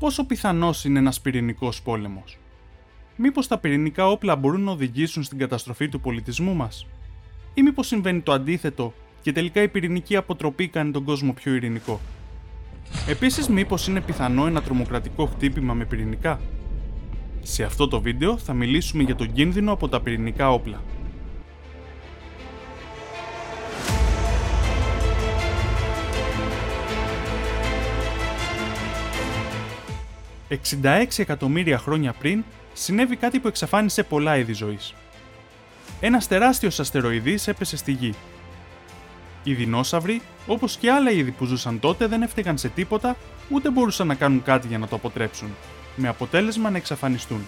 πόσο πιθανός είναι ένας πυρηνικός πόλεμος; Μήπως τα πυρηνικά όπλα μπορούν να οδηγήσουν στην καταστροφή του πολιτισμού μας; Ή μήπως συμβαίνει το αντίθετο και τελικά η πυρηνική αποτροπή κάνει τον κόσμο πιο ειρηνικό; Επίσης μήπως είναι πιθανό ένα τρομοκρατικό χτύπημα με πυρηνικά; Σε αυτό το βίντεο θα μιλήσουμε για τον κίνδυνο από τα πυρηνικά όπλα. 66 εκατομμύρια χρόνια πριν συνέβη κάτι που εξαφάνισε πολλά είδη ζωής. Ένας τεράστιος αστεροειδής έπεσε στη γη. Οι δεινόσαυροι, όπως και άλλα είδη που ζούσαν τότε, δεν έφταιγαν σε τίποτα ούτε μπορούσαν να κάνουν κάτι για να το αποτρέψουν, με αποτέλεσμα να εξαφανιστούν.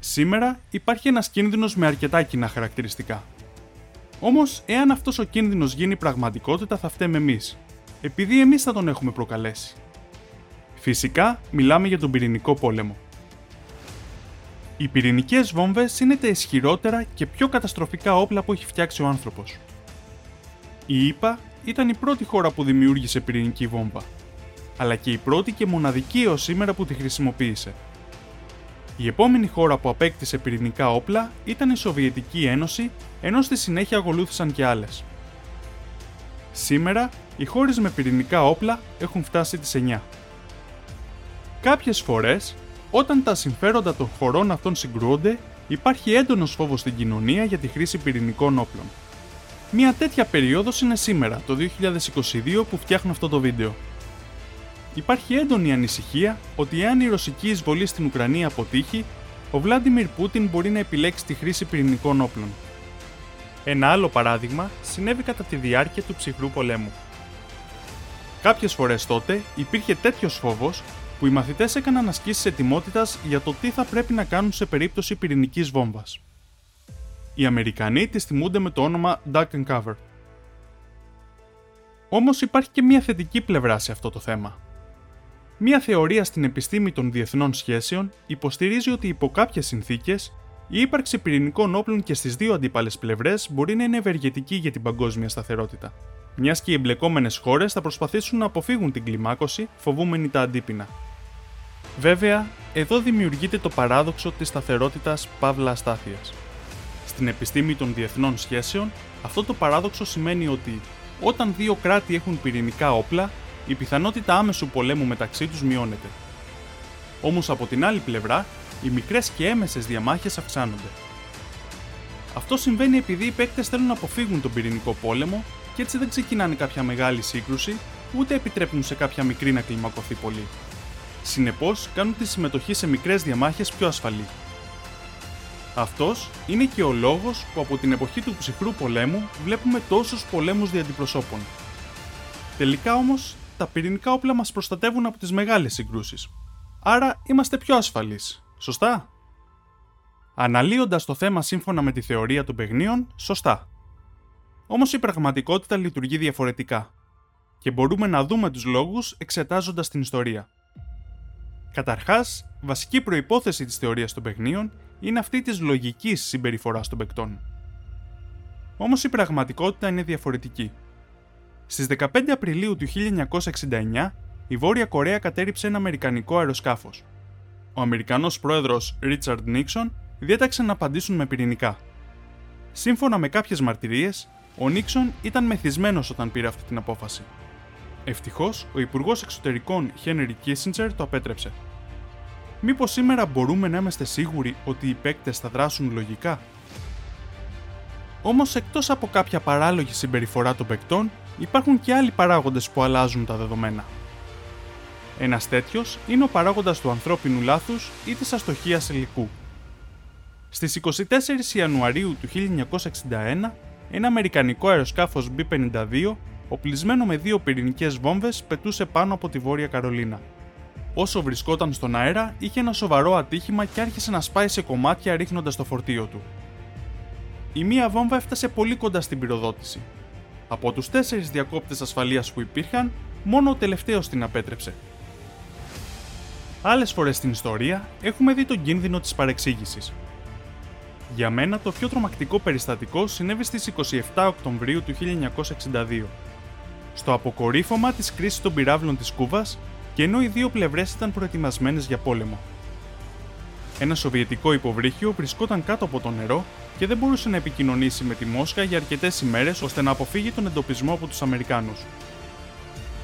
Σήμερα υπάρχει ένας κίνδυνος με αρκετά κοινά χαρακτηριστικά. Όμως, εάν αυτός ο κίνδυνος γίνει πραγματικότητα, θα φταίμε εμείς, επειδή εμείς θα τον έχουμε προκαλέσει. Φυσικά, μιλάμε για τον πυρηνικό πόλεμο. Οι πυρηνικές βόμβες είναι τα ισχυρότερα και πιο καταστροφικά όπλα που έχει φτιάξει ο άνθρωπος. Η ΙΠΑ ήταν η πρώτη χώρα που δημιούργησε πυρηνική βόμβα, αλλά και η πρώτη και μοναδική έως σήμερα που τη χρησιμοποίησε. Η επόμενη χώρα που απέκτησε πυρηνικά όπλα ήταν η Σοβιετική Ένωση, ενώ στη συνέχεια ακολούθησαν και άλλες. Σήμερα, οι χώρες με πυρηνικά όπλα έχουν φτάσει τις 9. Κάποιες φορές, όταν τα συμφέροντα των χωρών αυτών συγκρούονται, υπάρχει έντονος φόβος στην κοινωνία για τη χρήση πυρηνικών όπλων. Μια τέτοια περίοδος είναι σήμερα, το 2022 που φτιάχνω αυτό το βίντεο. Υπάρχει έντονη ανησυχία ότι εάν η ρωσική εισβολή στην Ουκρανία αποτύχει, ο Βλάντιμιρ Πούτιν μπορεί να επιλέξει τη χρήση πυρηνικών όπλων. Ένα άλλο παράδειγμα συνέβη κατά τη διάρκεια του ψυχρού πολέμου. Κάποιες φορές τότε υπήρχε τέτοιος φόβος που οι μαθητές έκαναν ασκήσεις ετοιμότητας για το τι θα πρέπει να κάνουν σε περίπτωση πυρηνικής βόμβας. Οι Αμερικανοί τη τιμούνται με το όνομα Duck and Cover. Όμως υπάρχει και μια θετική πλευρά σε αυτό το θέμα. Μια θεωρία στην επιστήμη των διεθνών σχέσεων υποστηρίζει ότι υπό κάποιες συνθήκες η ύπαρξη πυρηνικών όπλων και στις δύο αντίπαλες πλευρές μπορεί να είναι ευεργετική για την παγκόσμια σταθερότητα. Μιας και οι εμπλεκόμενες χώρες θα προσπαθήσουν να αποφύγουν την κλιμάκωση, φοβούμενοι τα αντίπεινα. Βέβαια, εδώ δημιουργείται το παράδοξο της σταθερότητας παύλα αστάθειας. Στην επιστήμη των διεθνών σχέσεων, αυτό το παράδοξο σημαίνει ότι όταν δύο κράτη έχουν πυρηνικά όπλα, η πιθανότητα άμεσου πολέμου μεταξύ τους μειώνεται. Όμως από την άλλη πλευρά, οι μικρές και έμεσες διαμάχες αυξάνονται. Αυτό συμβαίνει επειδή οι παίκτες θέλουν να αποφύγουν τον πυρηνικό πόλεμο και έτσι δεν ξεκινάνε κάποια μεγάλη σύγκρουση, ούτε επιτρέπουν σε κάποια μικρή να κλιμακωθεί πολύ. Συνεπώς, κάνουν τη συμμετοχή σε μικρές διαμάχες πιο ασφαλή. Αυτός είναι και ο λόγος που από την εποχή του ψυχρού πολέμου βλέπουμε τόσους πολέμους δια αντιπροσώπων. Τελικά όμως, τα πυρηνικά όπλα μας προστατεύουν από τις μεγάλες συγκρούσεις. Άρα είμαστε πιο ασφαλείς, σωστά; Αναλύοντας το θέμα σύμφωνα με τη θεωρία των παιχνίων, σωστά. Όμως η πραγματικότητα λειτουργεί διαφορετικά. Και μπορούμε να δούμε τους λόγους εξετάζοντας την ιστορία. Καταρχάς, βασική προπόθεση της θεωρίας των παιχνίων είναι αυτή της λογικής συμπεριφοράς των παικτών. Όμως η πραγματικότητα είναι διαφορετική. Στις 15 Απριλίου του 1969, η Βόρεια Κορέα κατέριψε ένα αμερικανικό αεροσκάφος. Ο Αμερικανός πρόεδρος Ρίτσαρντ Νίξον διέταξε να απαντήσουν με πυρηνικά. Σύμφωνα με κάποιες μαρτυρίες, ο Νίξον ήταν μεθυσμένος όταν πήρε αυτή την απόφαση. Ευτυχώς, ο Υπουργός Εξωτερικών Χένρι Κίσιντσερ το απέτρεψε. Μήπως σήμερα μπορούμε να είμαστε σίγουροι ότι οι παίκτες θα δράσουν λογικά; Όμως, εκτός από κάποια παράλογη συμπεριφορά των παικτών, υπάρχουν και άλλοι παράγοντες που αλλάζουν τα δεδομένα. Ένας τέτοιος είναι ο παράγοντας του ανθρώπινου λάθους ή της αστοχίας υλικού. Στις 24 Ιανουαρίου του 1961, ένα αμερικανικό αεροσκάφος B-52 οπλισμένο με δύο πυρηνικές βόμβες, πετούσε πάνω από τη Βόρεια Καρολίνα. Όσο βρισκόταν στον αέρα, είχε ένα σοβαρό ατύχημα και άρχισε να σπάει σε κομμάτια ρίχνοντας το φορτίο του. Η μία βόμβα έφτασε πολύ κοντά στην πυροδότηση. Από τους τέσσερις διακόπτες ασφαλείας που υπήρχαν, μόνο ο τελευταίος την απέτρεψε. Άλλες φορές στην ιστορία έχουμε δει τον κίνδυνο της παρεξήγησης. Για μένα το πιο τρομακτικό περιστατικό συνέβη στις 27 Οκτωβρίου του 1962. Στο αποκορύφωμα της κρίσης των πυράβλων της Κούβας, και ενώ οι δύο πλευρές ήταν προετοιμασμένες για πόλεμο. Ένα σοβιετικό υποβρύχιο βρισκόταν κάτω από το νερό και δεν μπορούσε να επικοινωνήσει με τη Μόσχα για αρκετές ημέρες ώστε να αποφύγει τον εντοπισμό από τους Αμερικάνους.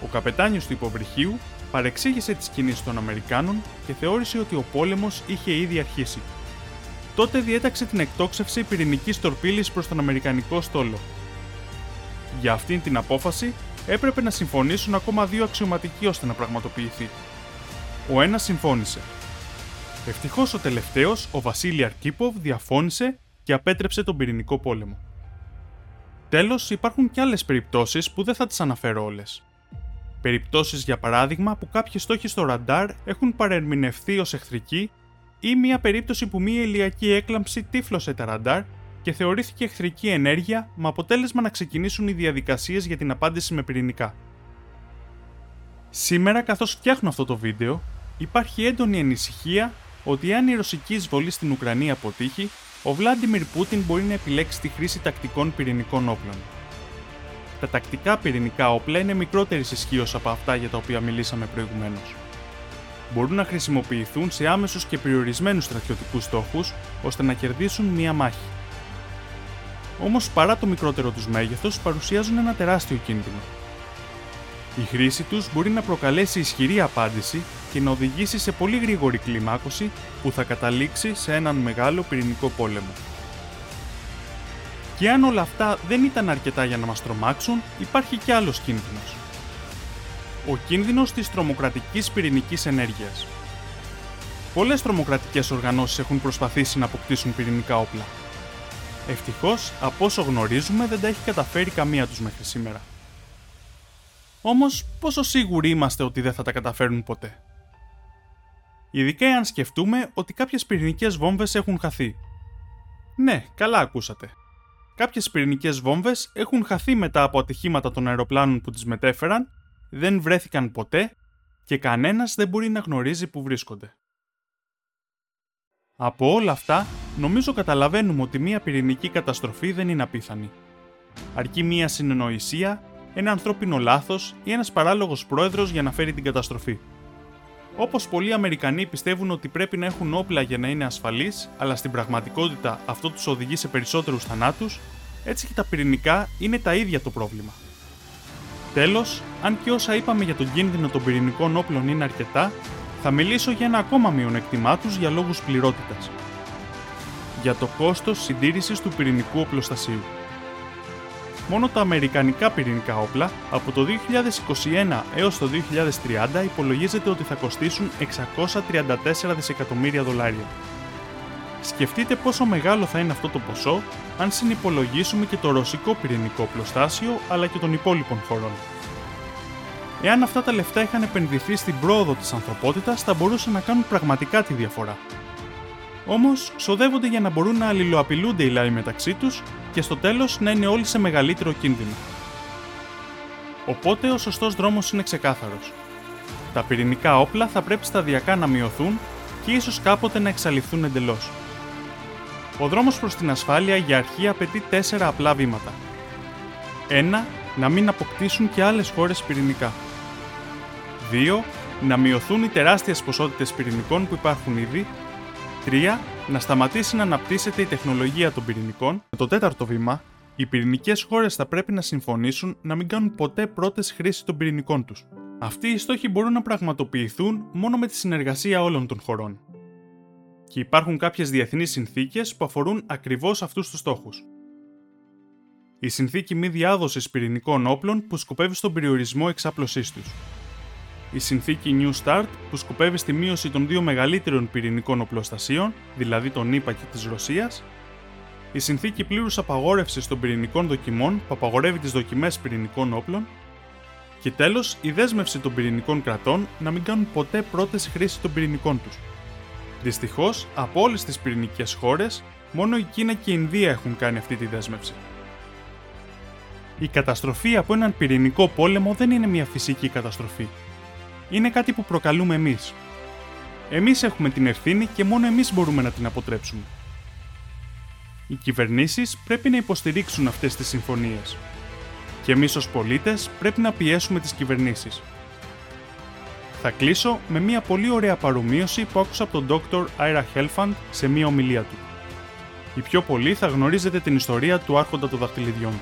Ο καπετάνιος του υποβρυχίου παρεξήγησε τις κινήσεις των Αμερικάνων και θεώρησε ότι ο πόλεμος είχε ήδη αρχίσει. Τότε διέταξε την εκτόξευση πυρηνικής τορπίλης προς τον Αμερικανικό στόλο. Για αυτήν την απόφαση έπρεπε να συμφωνήσουν ακόμα δύο αξιωματικοί ώστε να πραγματοποιηθεί. Ο ένας συμφώνησε. Ευτυχώς ο τελευταίος, ο Βασίλη Αρκίποβ, διαφώνησε και απέτρεψε τον πυρηνικό πόλεμο. Τέλος, υπάρχουν και άλλες περιπτώσεις που δεν θα τις αναφέρω όλες. Περιπτώσεις, για παράδειγμα, που κάποιοι στόχοι στο ραντάρ έχουν παρερμηνευθεί ως εχθρικοί ή μια περίπτωση που μια ηλιακή έκλαμψη τύφλωσε τα ραντάρ και θεωρήθηκε εχθρική ενέργεια με αποτέλεσμα να ξεκινήσουν οι διαδικασίες για την απάντηση με πυρηνικά. Σήμερα, καθώς φτιάχνω αυτό το βίντεο, υπάρχει έντονη ανησυχία ότι αν η ρωσική εισβολή στην Ουκρανία αποτύχει, ο Βλάντιμιρ Πούτιν μπορεί να επιλέξει τη χρήση τακτικών πυρηνικών όπλων. Τα τακτικά πυρηνικά όπλα είναι μικρότερης ισχύως από αυτά για τα οποία μιλήσαμε προηγουμένως. Μπορούν να χρησιμοποιηθούν σε άμεσους και περιορισμένους στρατιωτικούς στόχους ώστε να κερδίσουν μία μάχη. Όμως παρά το μικρότερο τους μέγεθος, παρουσιάζουν ένα τεράστιο κίνδυνο. Η χρήση τους μπορεί να προκαλέσει ισχυρή απάντηση και να οδηγήσει σε πολύ γρήγορη κλιμάκωση που θα καταλήξει σε έναν μεγάλο πυρηνικό πόλεμο. Και αν όλα αυτά δεν ήταν αρκετά για να μας τρομάξουν, υπάρχει και άλλος κίνδυνος. Ο κίνδυνος της τρομοκρατικής πυρηνικής ενέργειας. Πολλές τρομοκρατικές οργανώσεις έχουν προσπαθήσει να αποκτήσουν πυρηνικά όπλα. Ευτυχώς, από όσο γνωρίζουμε, δεν τα έχει καταφέρει καμία τους μέχρι σήμερα. Όμως, πόσο σίγουροι είμαστε ότι δεν θα τα καταφέρουν ποτέ; Ειδικά εάν σκεφτούμε ότι κάποιες πυρηνικές βόμβες έχουν χαθεί. Ναι, καλά ακούσατε. Κάποιες πυρηνικές βόμβες έχουν χαθεί μετά από ατυχήματα των αεροπλάνων που τις μετέφεραν, δεν βρέθηκαν ποτέ και κανένας δεν μπορεί να γνωρίζει που βρίσκονται. Από όλα αυτά, νομίζω καταλαβαίνουμε ότι μια πυρηνική καταστροφή δεν είναι απίθανη. Αρκεί μια συνεννοησία, ένα ανθρώπινο λάθος ή ένας παράλογος πρόεδρος για να φέρει την καταστροφή. Όπως πολλοί Αμερικανοί πιστεύουν ότι πρέπει να έχουν όπλα για να είναι ασφαλείς, αλλά στην πραγματικότητα αυτό τους οδηγεί σε περισσότερους θανάτους, έτσι και τα πυρηνικά είναι τα ίδια το πρόβλημα. Τέλος, αν και όσα είπαμε για τον κίνδυνο των πυρηνικών όπλων είναι αρκετά, θα μιλήσω για ένα ακόμα μειονέκτημά τους για λόγους πληρότητας. Για το κόστος συντήρησης του πυρηνικού οπλοστασίου μόνο τα αμερικανικά πυρηνικά όπλα από το 2021 έως το 2030 υπολογίζεται ότι θα κοστίσουν 634 δισεκατομμύρια δολάρια. Σκεφτείτε πόσο μεγάλο θα είναι αυτό το ποσό αν συνυπολογίσουμε και το ρωσικό πυρηνικό πλωστάσιο αλλά και των υπόλοιπων χωρών. Εάν αυτά τα λεφτά είχαν επενδυθεί στην πρόοδο της ανθρωπότητας θα μπορούσαν να κάνουν πραγματικά τη διαφορά. Όμως, ξοδεύονται για να μπορούν να αλληλοαπειλούνται οι λαοί μεταξύ τους και στο τέλος να είναι όλοι σε μεγαλύτερο κίνδυνο. Οπότε ο σωστός δρόμος είναι ξεκάθαρος. Τα πυρηνικά όπλα θα πρέπει σταδιακά να μειωθούν και ίσως κάποτε να εξαλειφθούν εντελώς. Ο δρόμος προς την ασφάλεια για αρχή απαιτεί τέσσερα απλά βήματα. 1. Να μην αποκτήσουν και άλλες χώρες πυρηνικά. 2. Να μειωθούν οι τεράστιες ποσότητες πυρηνικών που υπάρχουν ήδη 3. Να σταματήσει να αναπτύσσεται η τεχνολογία των πυρηνικών. Το τέταρτο βήμα, οι πυρηνικές χώρες θα πρέπει να συμφωνήσουν να μην κάνουν ποτέ πρώτες χρήση των πυρηνικών τους. Αυτοί οι στόχοι μπορούν να πραγματοποιηθούν μόνο με τη συνεργασία όλων των χωρών. Και υπάρχουν κάποιες διεθνείς συνθήκες που αφορούν ακριβώς αυτούς τους στόχους. Η συνθήκη μη διάδοσης πυρηνικών όπλων που σκοπεύει στον περιορισμό εξάπλωσής τους η συνθήκη New Start που σκοπεύει στη μείωση των δύο μεγαλύτερων πυρηνικών οπλοστασίων, δηλαδή των ΗΠΑ και της Ρωσίας, η συνθήκη πλήρους απαγόρευσης των πυρηνικών δοκιμών που απαγορεύει τις δοκιμές πυρηνικών όπλων και τέλος η δέσμευση των πυρηνικών κρατών να μην κάνουν ποτέ πρώτε χρήση των πυρηνικών τους. Δυστυχώς, από όλες τις πυρηνικές χώρες, μόνο η Κίνα και η Ινδία έχουν κάνει αυτή τη δέσμευση. Η καταστροφή από έναν πυρηνικό πόλεμο δεν είναι μια φυσική καταστροφή, είναι κάτι που προκαλούμε εμείς. Εμείς έχουμε την ευθύνη και μόνο εμείς μπορούμε να την αποτρέψουμε. Οι κυβερνήσεις πρέπει να υποστηρίξουν αυτές τις συμφωνίες. Και εμείς ως πολίτες πρέπει να πιέσουμε τις κυβερνήσεις. Θα κλείσω με μια πολύ ωραία παρομοίωση που άκουσα από τον Dr. Ira Helfand σε μια ομιλία του. Οι πιο πολλοί θα γνωρίζετε την ιστορία του Άρχοντα των Δαχτυλιδιών,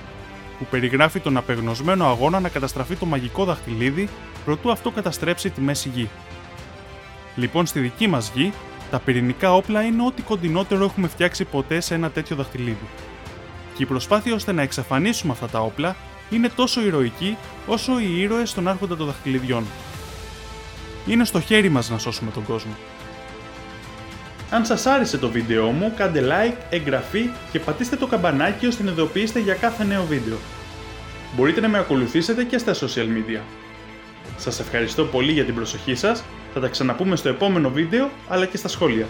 που περιγράφει τον απεγνωσμένο αγώνα να καταστραφεί το μαγικό δαχτυλίδι προτού αυτό καταστρέψει τη μέση γη. Λοιπόν, στη δική μας γη, τα πυρηνικά όπλα είναι ό,τι κοντινότερο έχουμε φτιάξει ποτέ σε ένα τέτοιο δαχτυλίδι. Και η προσπάθεια ώστε να εξαφανίσουμε αυτά τα όπλα είναι τόσο ηρωική όσο οι ήρωες των Άρχοντα των Δαχτυλιδιών. Είναι στο χέρι μας να σώσουμε τον κόσμο. Αν σας άρεσε το βίντεο μου, κάντε like, εγγραφή και πατήστε το καμπανάκι ώστε να ειδοποιήσετε για κάθε νέο βίντεο. Μπορείτε να με ακολουθήσετε και στα social media. Σας ευχαριστώ πολύ για την προσοχή σας, θα τα ξαναπούμε στο επόμενο βίντεο αλλά και στα σχόλια.